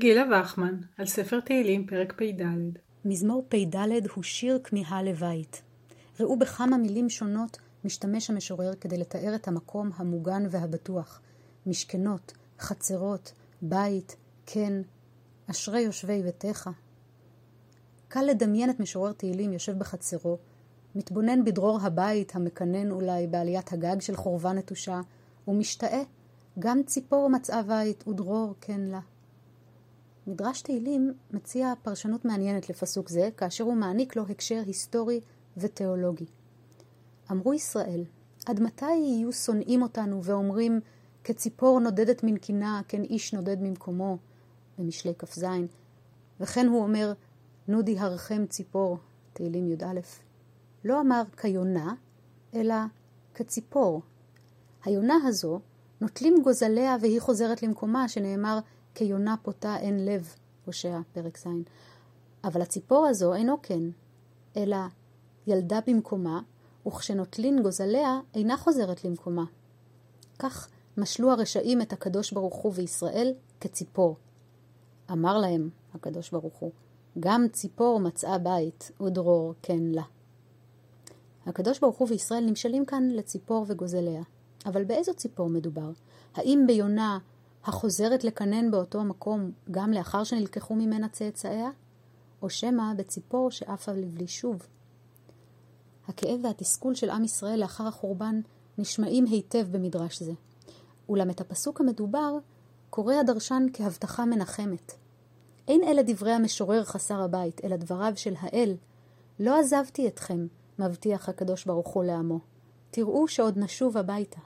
גילה וחמן, על ספר תהילים, פרק פ"ד. מזמור פ"ד הוא שיר כמיהה לבית. ראו בכמה מילים שונות משתמש המשורר כדי לתאר את המקום המוגן והבטוח. משכנות, חצרות, בית, קן, אשרי יושבי ביתך. קל לדמיין את משורר תהילים יושב בחצרו, מתבונן בדרור הבית המקנן אולי בעליית הגג של חורבה נטושה, ומשתאה, גם ציפור מצאה בית ודרור כן לה. מדרש תהילים מציע פרשנות מעניינת לפסוק זה, כאשר הוא מעניק לו הקשר היסטורי ותיאולוגי. אמרו ישראל, עד מתי יהיו שונאים אותנו ואומרים, כציפור נודדת מנקינה, כן איש נודד ממקומו, במשלי כ"ז, וכן הוא אומר, נודי הרכם ציפור, תהילים י"א. לא אמר כיונה, אלא כציפור. היונה הזו, נוטלים גוזליה והיא חוזרת למקומה, שנאמר, כיונה פותה אין לב, הושע, פרק ז'. אבל הציפור הזו אינו כן, אלא ילדה במקומה, וכשנוטלין גוזליה, אינה חוזרת למקומה. כך משלו הרשעים את הקדוש ברוך הוא וישראל כציפור. אמר להם הקדוש ברוך הוא, גם ציפור מצאה בית, ודרור כן לה. הקדוש ברוך הוא וישראל נמשלים כאן לציפור וגוזליה. אבל באיזו ציפור מדובר? האם ביונה החוזרת לקנן באותו מקום גם לאחר שנלקחו ממנה צאצאיה? או שמא בציפור שעפה לבלי שוב? הכאב והתסכול של עם ישראל לאחר החורבן נשמעים היטב במדרש זה. אולם את הפסוק המדובר קורא הדרשן כהבטחה מנחמת. אין אלה דברי המשורר חסר הבית, אלא דבריו של האל. לא עזבתי אתכם, מבטיח הקדוש ברוך הוא לעמו. תראו שעוד נשוב הביתה.